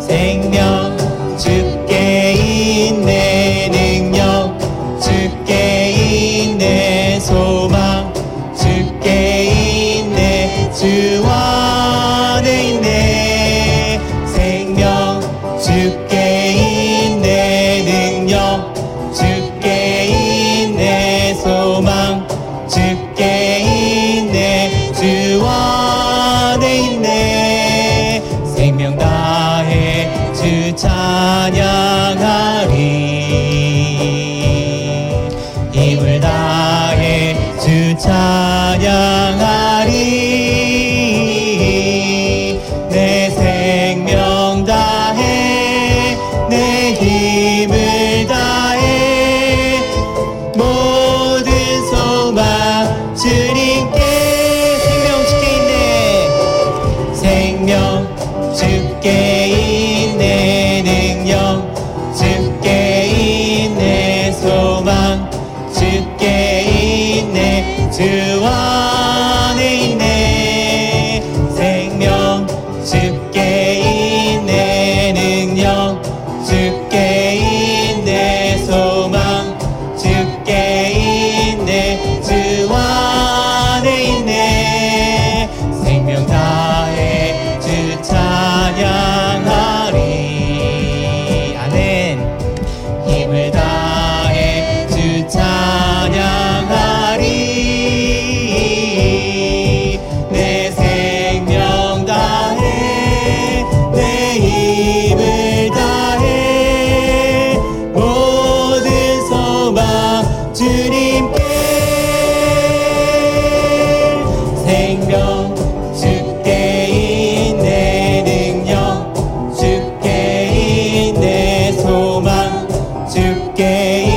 생명 주께 있네 능력 주께 있네 소망 주께 있네 주안 생명 다해 주 찬양하리. 힘을 다해 주 찬양하리. 내 생명 다해 내 힘을 주께 있네. 주 주님께 생명 주께 인내 능력 주께 인내 소망 주께